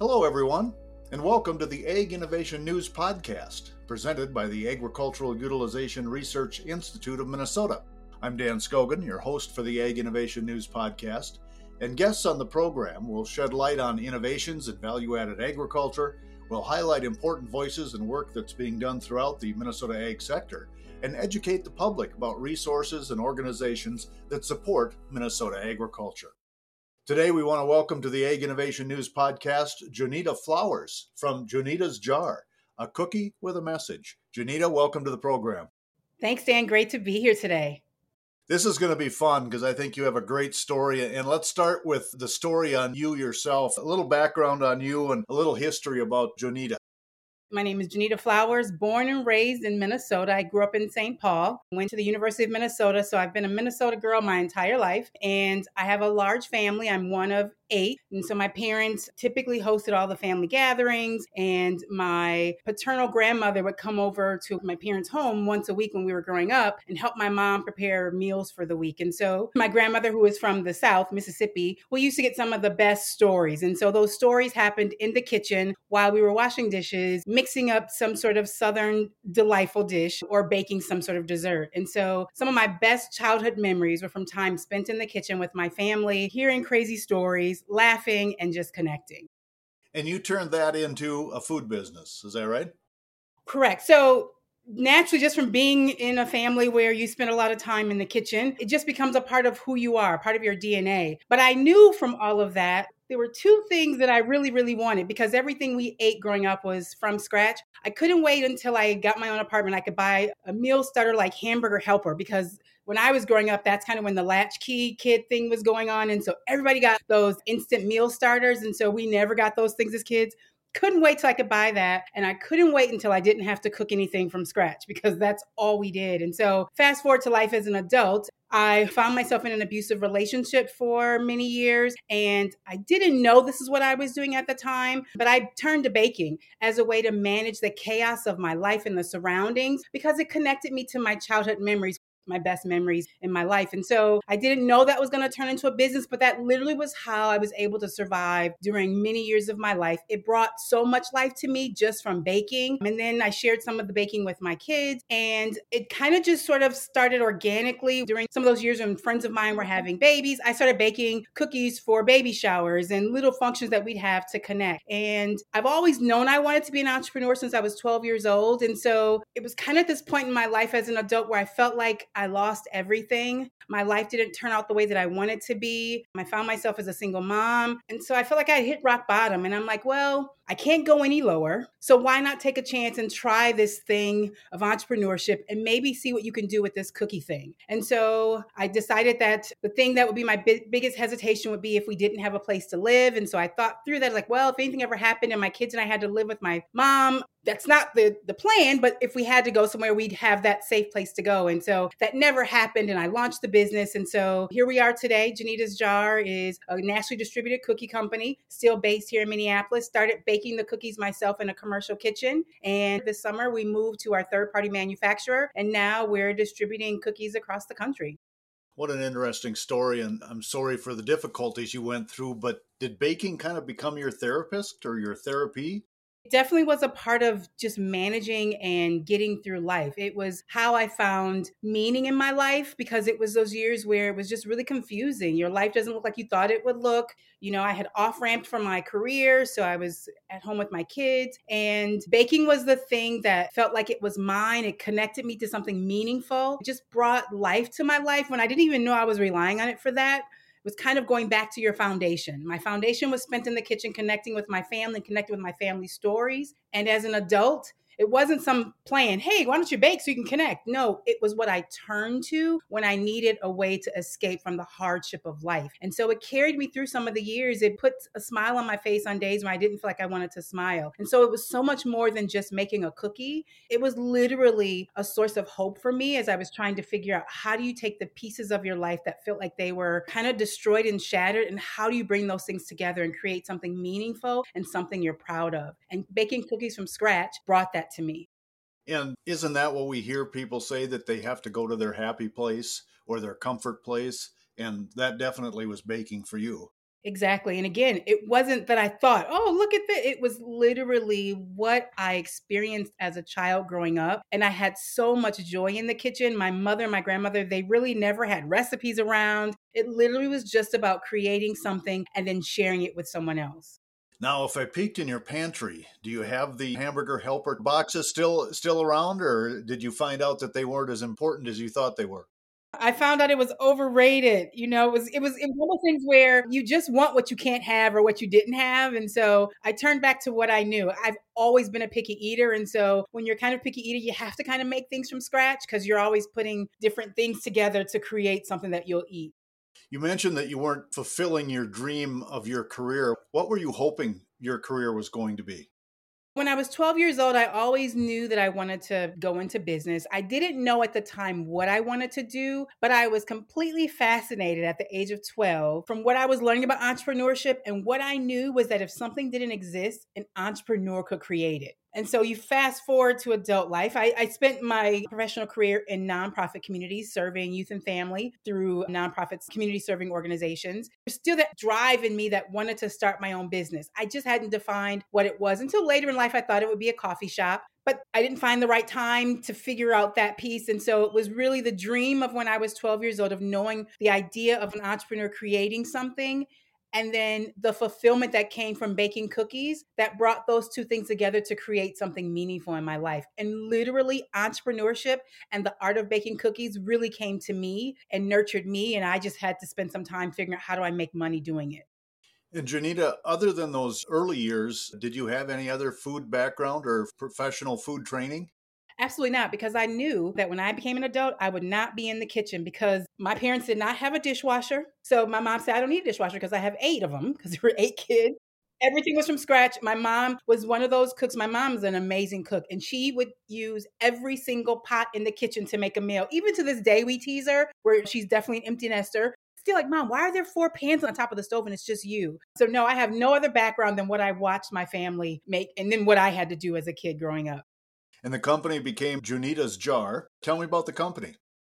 Hello, everyone, and welcome to the Ag Innovation News Podcast, presented by the Agricultural Utilization Research Institute of Minnesota. I'm Dan Scogan, your host for the Ag Innovation News Podcast, and guests on the program will shed light on innovations in value added agriculture, will highlight important voices and work that's being done throughout the Minnesota ag sector, and educate the public about resources and organizations that support Minnesota agriculture. Today, we want to welcome to the Ag Innovation News podcast Junita Flowers from Junita's Jar, a cookie with a message. Junita, welcome to the program. Thanks, Dan. Great to be here today. This is going to be fun because I think you have a great story. And let's start with the story on you yourself, a little background on you, and a little history about Junita. My name is Junita Flowers, born and raised in Minnesota. I grew up in St. Paul, went to the University of Minnesota. So I've been a Minnesota girl my entire life. And I have a large family. I'm one of eight. And so my parents typically hosted all the family gatherings, and my paternal grandmother would come over to my parents' home once a week when we were growing up and help my mom prepare meals for the week. And so my grandmother, who was from the South, Mississippi, we used to get some of the best stories. And so those stories happened in the kitchen while we were washing dishes, mixing up some sort of Southern delightful dish or baking some sort of dessert. And so some of my best childhood memories were from time spent in the kitchen with my family, hearing crazy stories laughing, and just connecting. And you turned that into a food business, is that right? Correct. So naturally just from being in a family where you spend a lot of time in the kitchen it just becomes a part of who you are part of your dna but i knew from all of that there were two things that i really really wanted because everything we ate growing up was from scratch i couldn't wait until i got my own apartment i could buy a meal starter like hamburger helper because when I was growing up, that's kind of when the latchkey kid thing was going on. And so everybody got those instant meal starters. And so we never got those things as kids. Couldn't wait till I could buy that. And I couldn't wait until I didn't have to cook anything from scratch because that's all we did. And so fast forward to life as an adult, I found myself in an abusive relationship for many years, and I didn't know this is what I was doing at the time, but I turned to baking as a way to manage the chaos of my life and the surroundings because it connected me to my childhood memories my best memories in my life. And so I didn't know that was going to turn into a business, but that literally was how I was able to survive during many years of my life. It brought so much life to me just from baking. And then I shared some of the baking with my kids. And it kind of just sort of started organically during some of those years when friends of mine were having babies. I started baking cookies for baby showers and little functions that we'd have to connect. And I've always known I wanted to be an entrepreneur since I was 12 years old. And so it was kind of this point in my life as an adult where I felt like I lost everything. My life didn't turn out the way that I wanted to be. I found myself as a single mom. And so I felt like I hit rock bottom. And I'm like, well, I can't go any lower. So why not take a chance and try this thing of entrepreneurship and maybe see what you can do with this cookie thing? And so I decided that the thing that would be my bi- biggest hesitation would be if we didn't have a place to live. And so I thought through that, like, well, if anything ever happened and my kids and I had to live with my mom, that's not the the plan but if we had to go somewhere we'd have that safe place to go and so that never happened and i launched the business and so here we are today Junita's jar is a nationally distributed cookie company still based here in minneapolis started baking the cookies myself in a commercial kitchen and this summer we moved to our third party manufacturer and now we're distributing cookies across the country. What an interesting story and i'm sorry for the difficulties you went through but did baking kind of become your therapist or your therapy definitely was a part of just managing and getting through life. It was how I found meaning in my life because it was those years where it was just really confusing. Your life doesn't look like you thought it would look. You know, I had off ramped from my career, so I was at home with my kids, and baking was the thing that felt like it was mine. It connected me to something meaningful. It just brought life to my life when I didn't even know I was relying on it for that was kind of going back to your foundation. My foundation was spent in the kitchen, connecting with my family, connecting with my family stories. And as an adult, it wasn't some plan, hey, why don't you bake so you can connect? No, it was what I turned to when I needed a way to escape from the hardship of life. And so it carried me through some of the years. It put a smile on my face on days when I didn't feel like I wanted to smile. And so it was so much more than just making a cookie. It was literally a source of hope for me as I was trying to figure out how do you take the pieces of your life that felt like they were kind of destroyed and shattered, and how do you bring those things together and create something meaningful and something you're proud of? And baking cookies from scratch brought that that to me. And isn't that what we hear people say that they have to go to their happy place or their comfort place? And that definitely was baking for you. Exactly. And again, it wasn't that I thought, oh, look at that. It was literally what I experienced as a child growing up. And I had so much joy in the kitchen. My mother, my grandmother, they really never had recipes around. It literally was just about creating something and then sharing it with someone else. Now, if I peeked in your pantry, do you have the hamburger helper boxes still still around or did you find out that they weren't as important as you thought they were? I found out it was overrated. You know, it was it was, one of those things where you just want what you can't have or what you didn't have. And so I turned back to what I knew. I've always been a picky eater. And so when you're kind of picky eater, you have to kind of make things from scratch because you're always putting different things together to create something that you'll eat. You mentioned that you weren't fulfilling your dream of your career. What were you hoping your career was going to be? When I was 12 years old, I always knew that I wanted to go into business. I didn't know at the time what I wanted to do, but I was completely fascinated at the age of 12 from what I was learning about entrepreneurship. And what I knew was that if something didn't exist, an entrepreneur could create it. And so you fast forward to adult life. I, I, spent my professional career in nonprofit communities, serving youth and family through nonprofits, community serving organizations. There's still that drive in me that wanted to start my own business. I just hadn't defined what it was until later in life. I thought it would be a coffee shop. But I didn't find the right time to figure out that piece. And so it was really the dream of when I was 12 years old of knowing the idea of an entrepreneur creating something and then the fulfillment that came from baking cookies that brought those two things together to create something meaningful in my life. And literally, entrepreneurship and the art of baking cookies really came to me and nurtured me. And I just had to spend some time figuring out how do I make money doing it. And Junita, other than those early years, did you have any other food background or professional food training? Absolutely not, because I knew that when I became an adult, I would not be in the kitchen because my parents did not have a dishwasher. So my mom said, I don't need a dishwasher because I have eight of them because there were eight kids. Everything was from scratch. My mom was one of those cooks. My mom's an amazing cook, and she would use every single pot in the kitchen to make a meal. Even to this day, we tease her, where she's definitely an empty nester. Still, like, mom, why are there four pans on top of the stove and it's just you? So, no, I have no other background than what I watched my family make and then what I had to do as a kid growing up and the company became Junita's Jar. Tell me about the company.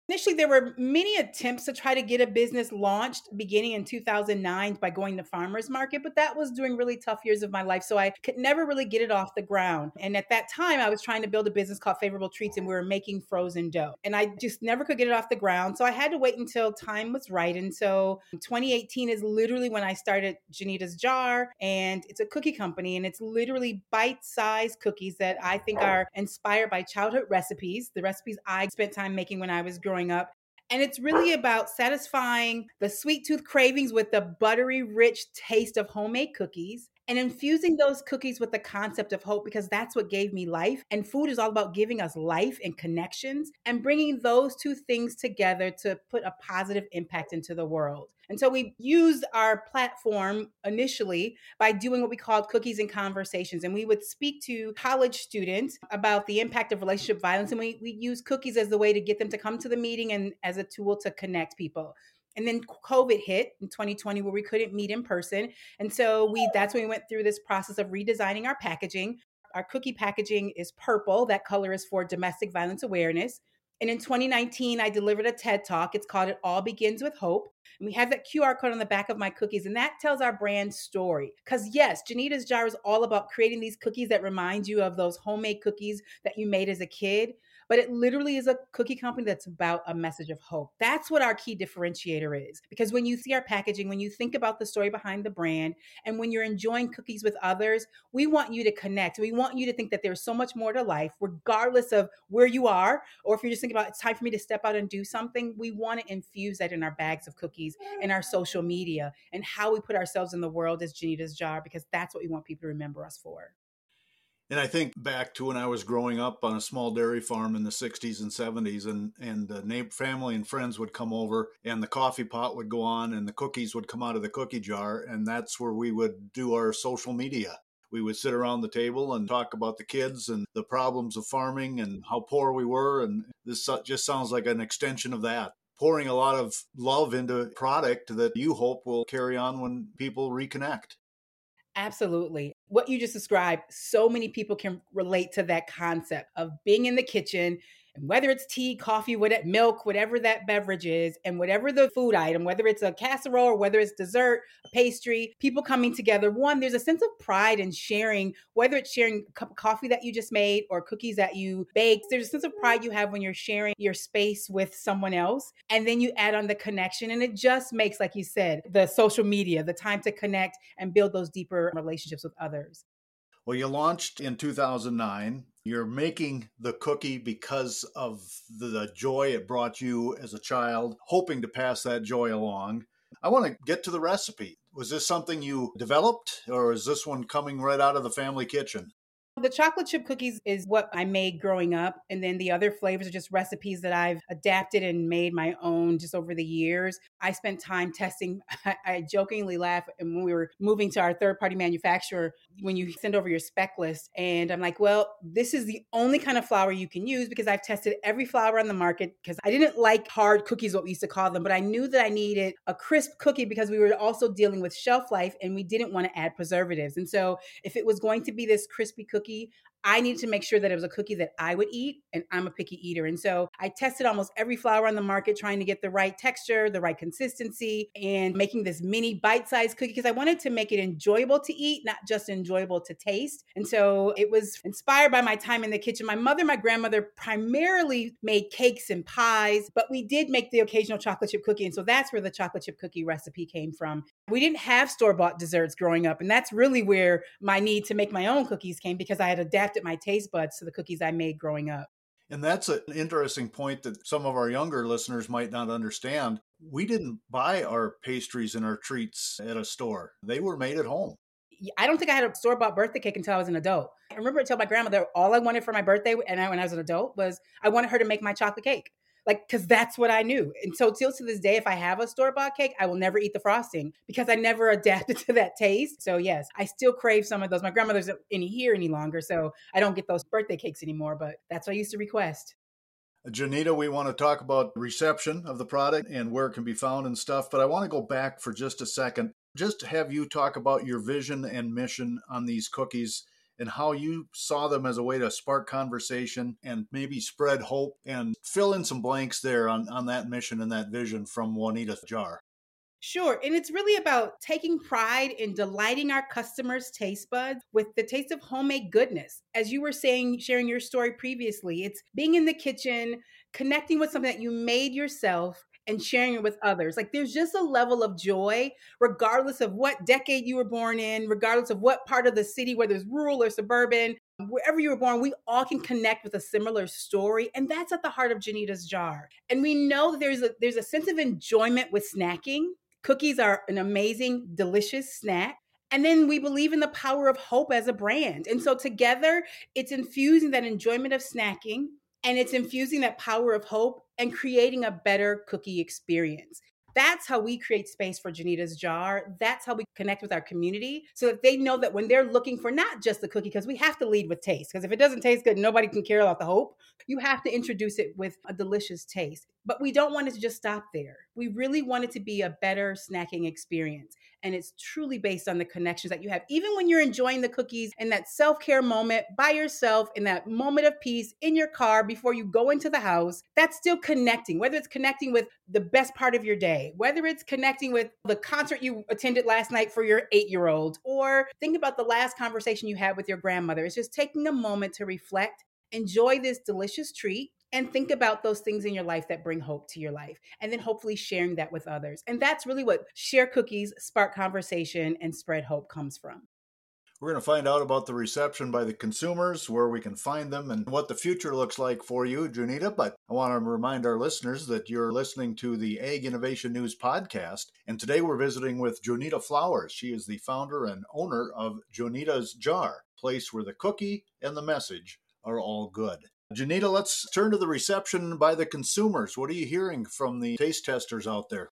Initially, there were many attempts to try to get a business launched beginning in 2009 by going to farmers market, but that was during really tough years of my life. So I could never really get it off the ground. And at that time, I was trying to build a business called Favorable Treats, and we were making frozen dough. And I just never could get it off the ground. So I had to wait until time was right. And so 2018 is literally when I started Junita's Jar, and it's a cookie company, and it's literally bite sized cookies that I think are inspired by childhood recipes, the recipes I spent time making when I was growing growing up. And it's really about satisfying the sweet tooth cravings with the buttery, rich taste of homemade cookies and infusing those cookies with the concept of hope because that's what gave me life. And food is all about giving us life and connections and bringing those two things together to put a positive impact into the world. And so we used our platform initially by doing what we called cookies and conversations. And we would speak to college students about the impact of relationship violence. And we, we use cookies as the way to get them to come to the meeting and as a tool to connect people. And then COVID hit in 2020 where we couldn't meet in person. And so we that's when we went through this process of redesigning our packaging. Our cookie packaging is purple. That color is for domestic violence awareness. And in 2019, I delivered a TED talk. It's called It All Begins with Hope. And we have that QR code on the back of my cookies, and that tells our brand story. Because, yes, Junita's Jar is all about creating these cookies that remind you of those homemade cookies that you made as a kid but it literally is a cookie company that's about a message of hope. That's what our key differentiator is. Because when you see our packaging, when you think about the story behind the brand, and when you're enjoying cookies with others, we want you to connect. We want you to think that there's so much more to life, regardless of where you are, or if you're just thinking about it's time for me to step out and do something. We want to infuse that in our bags of cookies, in our social media, and how we put ourselves in the world as Junita's jar, because that's what we want people to remember us for. And I think back to when I was growing up on a small dairy farm in the 60s and 70s, and and family and friends would come over, and the coffee pot would go on, and the cookies would come out of the cookie jar, and that's where we would do our social media. We would sit around the table and talk about the kids and the problems of farming and how poor we were, and this just sounds like an extension of that. Pouring a lot of love into product that you hope will carry on when people reconnect. Absolutely. What you just described, so many people can relate to that concept of being in the kitchen And whether it's tea, coffee, whatever, milk, whatever that beverage is, and whatever the food item, whether it's a casserole or whether it's dessert, a pastry, people coming together. One, there's a sense of pride in sharing, whether it's sharing a cup of coffee that you just made or cookies that you baked. There's a sense of pride you have when you're sharing your space with someone else. And then you add on the connection, and it just makes, like you said, the social media, the time to connect and build those deeper relationships with others. Well, you launched in 2009. You're making the cookie because of the joy it brought you as a child, hoping to pass that joy along. I want to get to the recipe. Was this something you developed, or is this one coming right out of the family kitchen? The chocolate chip cookies is what I made growing up. And then the other flavors are just recipes that I've adapted and made my own just over the years. I spent time testing. I, jokingly laugh. And when we were moving to our third party manufacturer, when you send over your spec list, and I'm like, well, this is the only kind of flour you can use because I've tested every flour on the market because I didn't like hard cookies, what we used to call them, but I knew that I needed a crisp cookie because we were also dealing with shelf life and we didn't want to add preservatives. And so if it was going to be this crispy cookie, cookie. I needed to make sure that it was a cookie that I would eat, and I'm a picky eater. And so I tested almost every flour on the market, trying to get the right texture, the right consistency, and making this mini bite sized cookie because I wanted to make it enjoyable to eat, not just enjoyable to taste. And so it was inspired by my time in the kitchen. My mother, my grandmother primarily made cakes and pies, but we did make the occasional chocolate chip cookie. And so that's where the chocolate chip cookie recipe came from. We didn't have store bought desserts growing up. And that's really where my need to make my own cookies came because I had adapted my taste buds to the cookies I made growing up. And that's an interesting point that some of our younger listeners might not understand. We didn't buy our pastries and our treats at a store, they were made at home. I don't think I had a store bought birthday cake until I was an adult. I remember I told my grandmother all I wanted for my birthday and I, when I was an adult was I wanted her to make my chocolate cake like because that's what I knew. And so till to this day, if I have a store bought cake, I will never eat the frosting because I never adapted to that taste. So yes, I still crave some of those. My grandmother's in here any longer, so I don't get those birthday cakes anymore. But that's what I used to request. Junita, we want to talk about reception of the product and where it can be found and stuff, but I want to go back for just a second. Just have you talk about your vision and mission on these cookies and how you saw them as a way to spark conversation and maybe spread hope and fill in some blanks there on, on that mission and that vision from Junita Jar. Sure. And it's really about taking pride in delighting our customers' taste buds with the taste of homemade goodness. As you were saying, sharing your story previously, it's being in the kitchen, connecting with something that you made yourself, and sharing it with others. Like there's just a level of joy, regardless of what decade you were born in, regardless of what part of the city, whether it's rural or suburban, wherever you were born, we all can connect with a similar story. And that's at the heart of Junita's jar. And we know that there's a there's a sense of enjoyment with snacking. Cookies are an amazing, delicious snack. And then we believe in the power of hope as a brand. And so together, it's infusing that enjoyment of snacking and it's infusing that power of hope and creating a better cookie experience. That's how we create space for Junita's Jar. That's how we connect with our community so that they know that when they're looking for not just the cookie, because we have to lead with taste, because if it doesn't taste good, nobody can care about the hope. You have to introduce it with a delicious taste. But we don't want it to just stop there. We really want it to be a better snacking experience and it's truly based on the connections that you have. Even when you're enjoying the cookies in that self care moment by yourself, in that moment of peace in your car before you go into the house, that's still connecting, whether it's connecting with the best part of your day, whether it's connecting with the concert you attended last night for your eight year old, or think about the last conversation you had with your grandmother. It's just taking a moment to reflect, enjoy this delicious treat and think about those things in your life that bring hope to your life and then hopefully sharing that with others and that's really what share cookies spark conversation and spread hope comes from we're going to find out about the reception by the consumers, where we can find them, and what the future looks like for you, Junita. But I want to remind our listeners that you're listening to the Ag Innovation News podcast. And today we're visiting with Junita Flowers. She is the founder and owner of Junita's Jar, place where the cookie and the message are all good. Junita, let's turn to the reception by the consumers. What are you hearing from the taste testers out there?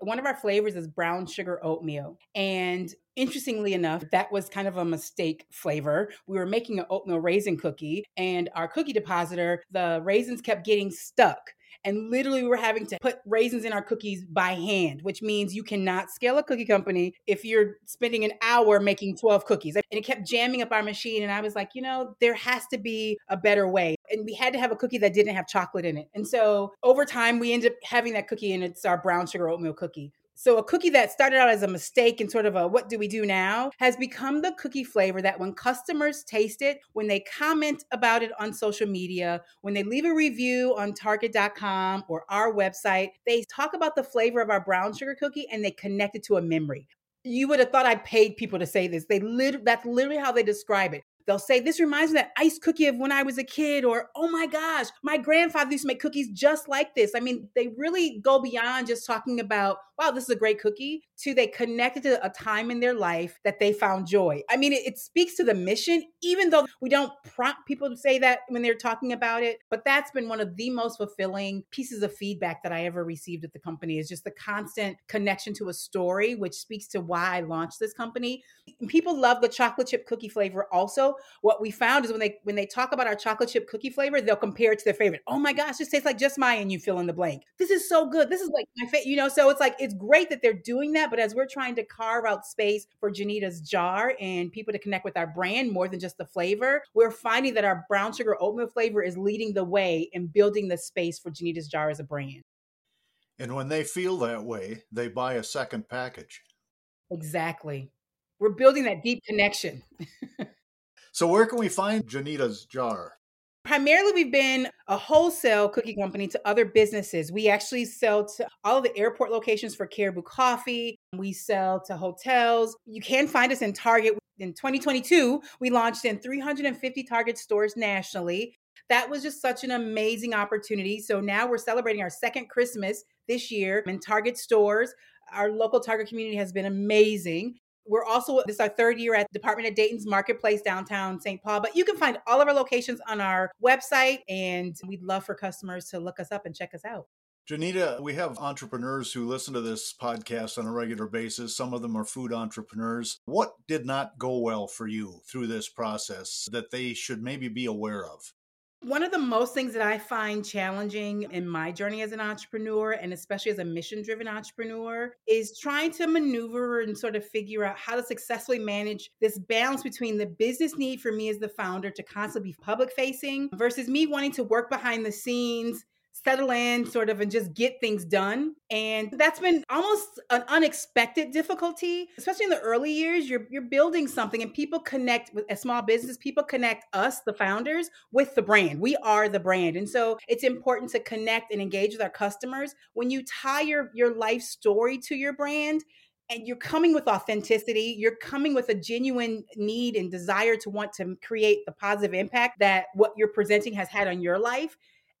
One of our flavors is brown sugar oatmeal. And interestingly enough, that was kind of a mistake flavor. We were making an oatmeal raisin cookie, and our cookie depositor, the raisins kept getting stuck And literally, we were having to put raisins in our cookies by hand, which means you cannot scale a cookie company if you're spending an hour making 12 cookies. And it kept jamming up our machine. And I was like, you know, there has to be a better way. And we had to have a cookie that didn't have chocolate in it. And so over time, we ended up having that cookie, and it's our brown sugar oatmeal cookie. So a cookie that started out as a mistake and sort of a what do we do now has become the cookie flavor that when customers taste it, when they comment about it on social media, when they leave a review on target.com or our website, they talk about the flavor of our brown sugar cookie and they connect it to a memory you would have thought I paid people to say this. They lit- that's literally how they describe it. They'll say, This reminds me of that ice cookie of when I was a kid, or Oh my gosh, my grandfather used to make cookies just like this. I mean, they really go beyond just talking about, Wow, this is a great cookie, to they connected to a time in their life that they found joy. I mean, it, it speaks to the mission, even though we don't prompt people to say that when they're talking about it. But that's been one of the most fulfilling pieces of feedback that I ever received at the company is just the constant connection to a story, which speaks to why I launched this company. People love the chocolate chip cookie flavor also what we found is when they when they talk about our chocolate chip cookie flavor, they'll compare it to their favorite. Oh my gosh, this tastes like just mine. And you fill in the blank. This is so good. This is like my favorite. You know, so it's like it's great that they're doing that. But as we're trying to carve out space for Junita's jar and people to connect with our brand more than just the flavor, we're finding that our brown sugar oatmeal flavor is leading the way in building the space for Junita's jar as a brand. And when they feel that way, they buy a second package. Exactly. We're building that deep connection. So, where can we find Junita's jar? Primarily, we've been a wholesale cookie company to other businesses. We actually sell to all of the airport locations for Caribou Coffee. We sell to hotels. You can find us in Target. In 2022, we launched in 350 Target stores nationally. That was just such an amazing opportunity. So now we're celebrating our second Christmas this year in Target stores. Our local Target community has been amazing. We're also, this is our third year at Department of Dayton's Marketplace downtown St. Paul, but you can find all of our locations on our website, and we'd love for customers to look us up and check us out. Junita, we have entrepreneurs who listen to this podcast on a regular basis. Some of them are food entrepreneurs. What did not go well for you through this process that they should maybe be aware of? One of the most things that I find challenging in my journey as an entrepreneur, and especially as a mission driven entrepreneur, is trying to maneuver and sort of figure out how to successfully manage this balance between the business need for me as the founder to constantly be public facing versus me wanting to work behind the scenes settle in sort of and just get things done. And that's been almost an unexpected difficulty especially in the early years. You're you're building something and people connect with a small business people connect us the founders with the brand. We are the brand. And so it's important to connect and engage with our customers. When you tie your your life story to your brand and you're coming with authenticity you're coming with a genuine need and desire to want to create the positive impact that what you're presenting has had on your life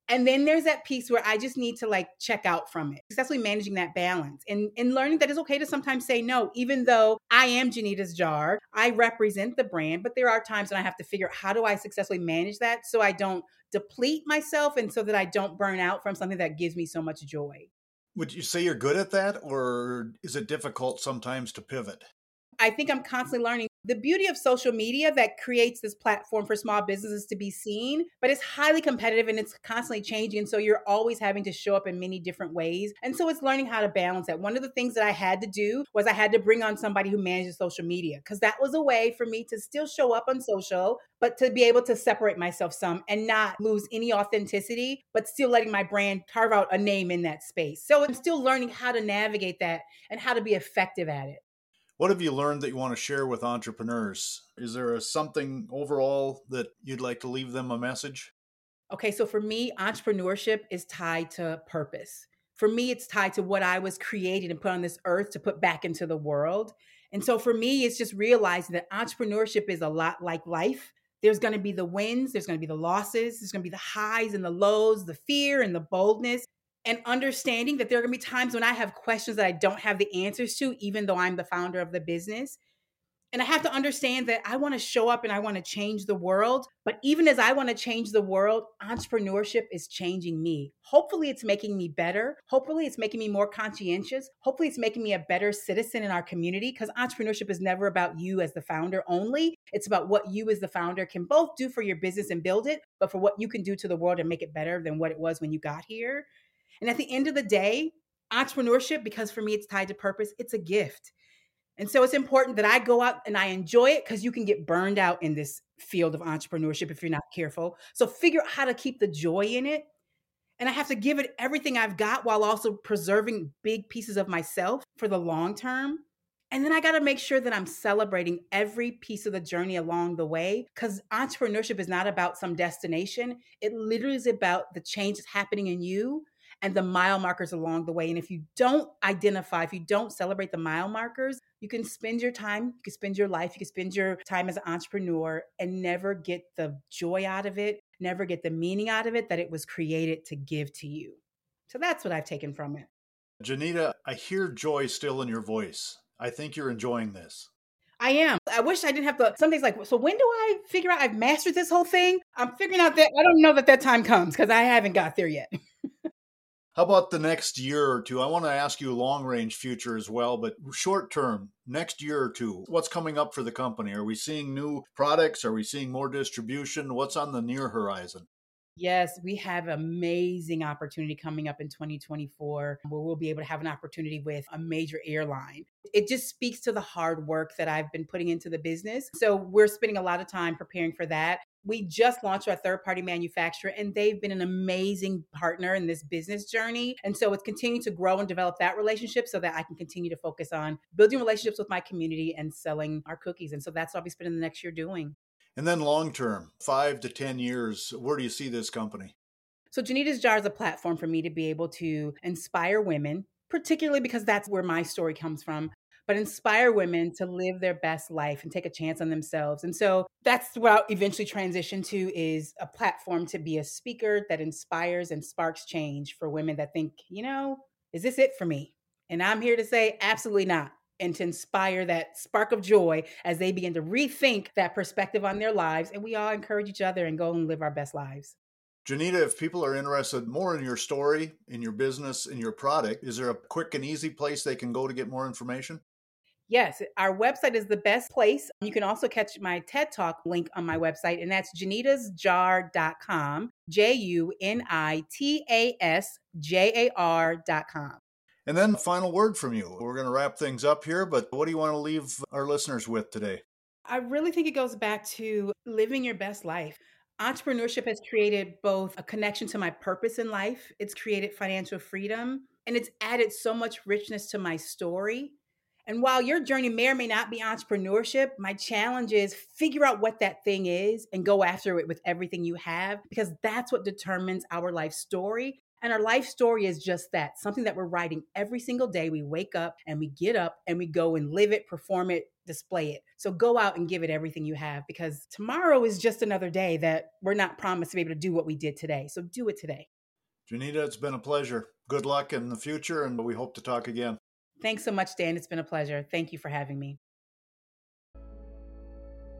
and then there's that piece where I just need to like check out from it, successfully managing that balance and, and learning that it's okay to sometimes say no, even though I am Junita's jar, I represent the brand, but there are times when I have to figure out how do I successfully manage that so I don't deplete myself and so that I don't burn out from something that gives me so much joy. Would you say you're good at that, or is it difficult sometimes to pivot? I think I'm constantly learning the beauty of social media that creates this platform for small businesses to be seen, but it's highly competitive and it's constantly changing. So you're always having to show up in many different ways. And so it's learning how to balance that. One of the things that I had to do was I had to bring on somebody who manages social media because that was a way for me to still show up on social, but to be able to separate myself some and not lose any authenticity, but still letting my brand carve out a name in that space. So I'm still learning how to navigate that and how to be effective at it. What have you learned that you want to share with entrepreneurs? Is there a, something overall that you'd like to leave them a message? Okay, so for me, entrepreneurship is tied to purpose. For me, it's tied to what I was created and put on this earth to put back into the world. And so for me, it's just realizing that entrepreneurship is a lot like life. There's going to be the wins, there's going to be the losses, there's going to be the highs and the lows, the fear and the boldness and understanding that there are going to be times when I have questions that I don't have the answers to, even though I'm the founder of the business. And I have to understand that I want to show up and I want to change the world. But even as I want to change the world, entrepreneurship is changing me. Hopefully, it's making me better. Hopefully, it's making me more conscientious. Hopefully, it's making me a better citizen in our community because entrepreneurship is never about you as the founder only. It's about what you as the founder can both do for your business and build it, but for what you can do to the world and make it better than what it was when you got here. And at the end of the day, entrepreneurship, because for me it's tied to purpose, it's a gift. And so it's important that I go out and I enjoy it because you can get burned out in this field of entrepreneurship if you're not careful. So figure out how to keep the joy in it. And I have to give it everything I've got while also preserving big pieces of myself for the long term. And then I got to make sure that I'm celebrating every piece of the journey along the way because entrepreneurship is not about some destination. It literally is about the change that's happening in you and the mile markers along the way. And if you don't identify, if you don't celebrate the mile markers, you can spend your time, you can spend your life, you can spend your time as an entrepreneur and never get the joy out of it, never get the meaning out of it that it was created to give to you. So that's what I've taken from it. Junita, I hear joy still in your voice. I think you're enjoying this. I am. I wish I didn't have to. Some days, like, so when do I figure out I've mastered this whole thing? I'm figuring out that I don't know that that time comes because I haven't got there yet. How about the next year or two? I want to ask you long range future as well, but short term, next year or two, what's coming up for the company? Are we seeing new products? Are we seeing more distribution? What's on the near horizon? Yes, we have amazing opportunity coming up in 2024 where we'll be able to have an opportunity with a major airline. It just speaks to the hard work that I've been putting into the business. So we're spending a lot of time preparing for that. We just launched our third party manufacturer, and they've been an amazing partner in this business journey. And so it's continuing to grow and develop that relationship so that I can continue to focus on building relationships with my community and selling our cookies. And so that's what I'll be spending the next year doing. And then long term, five to 10 years, where do you see this company? So, Junita's Jar is a platform for me to be able to inspire women, particularly because that's where my story comes from, but inspire women to live their best life and take a chance on themselves. And so that's what I'll eventually transition to is a platform to be a speaker that inspires and sparks change for women that think, you know, is this it for me? And I'm here to say, absolutely not and to inspire that spark of joy as they begin to rethink that perspective on their lives. And we all encourage each other and go and live our best lives. Junita, if people are interested more in your story, in your business, in your product, is there a quick and easy place they can go to get more information? Yes, our website is the best place. You can also catch my TED Talk link on my website, and that's junitasjar.com, J U N I T A S J A R.com. And then, final word from you. We're going to wrap things up here, but what do you want to leave our listeners with today? I really think it goes back to living your best life. Entrepreneurship has created both a connection to my purpose in life, it's created financial freedom, and it's added so much richness to my story. And while your journey may or may not be entrepreneurship, my challenge is figure out what that thing is and go after it with everything you have because that's what determines our life story and our life story is just that something that we're writing every single day. We wake up and we get up and we go and live it, perform it, display it. So go out and give it everything you have because tomorrow is just another day that we're not promised to be able to do what we did today. So do it today. Junita, it's been a pleasure. Good luck in the future, and we hope to talk again. Thanks so much, Dan. It's been a pleasure. Thank you for having me.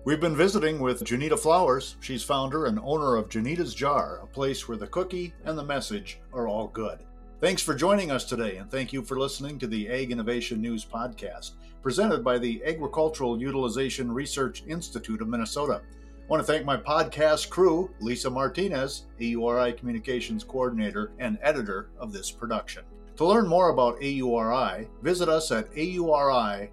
We've been visiting with Junita Flowers. She's founder and owner of Junita's Jar, a place where the cookie and the message are all good. Thanks for joining us today, and thank you for listening to the Ag Innovation News Podcast, presented by the Agricultural Utilization Research Institute of Minnesota. I want to thank my podcast crew, Lisa Martinez, AURI Communications Coordinator and editor of this production. To learn more about AURI, visit us at auri.org.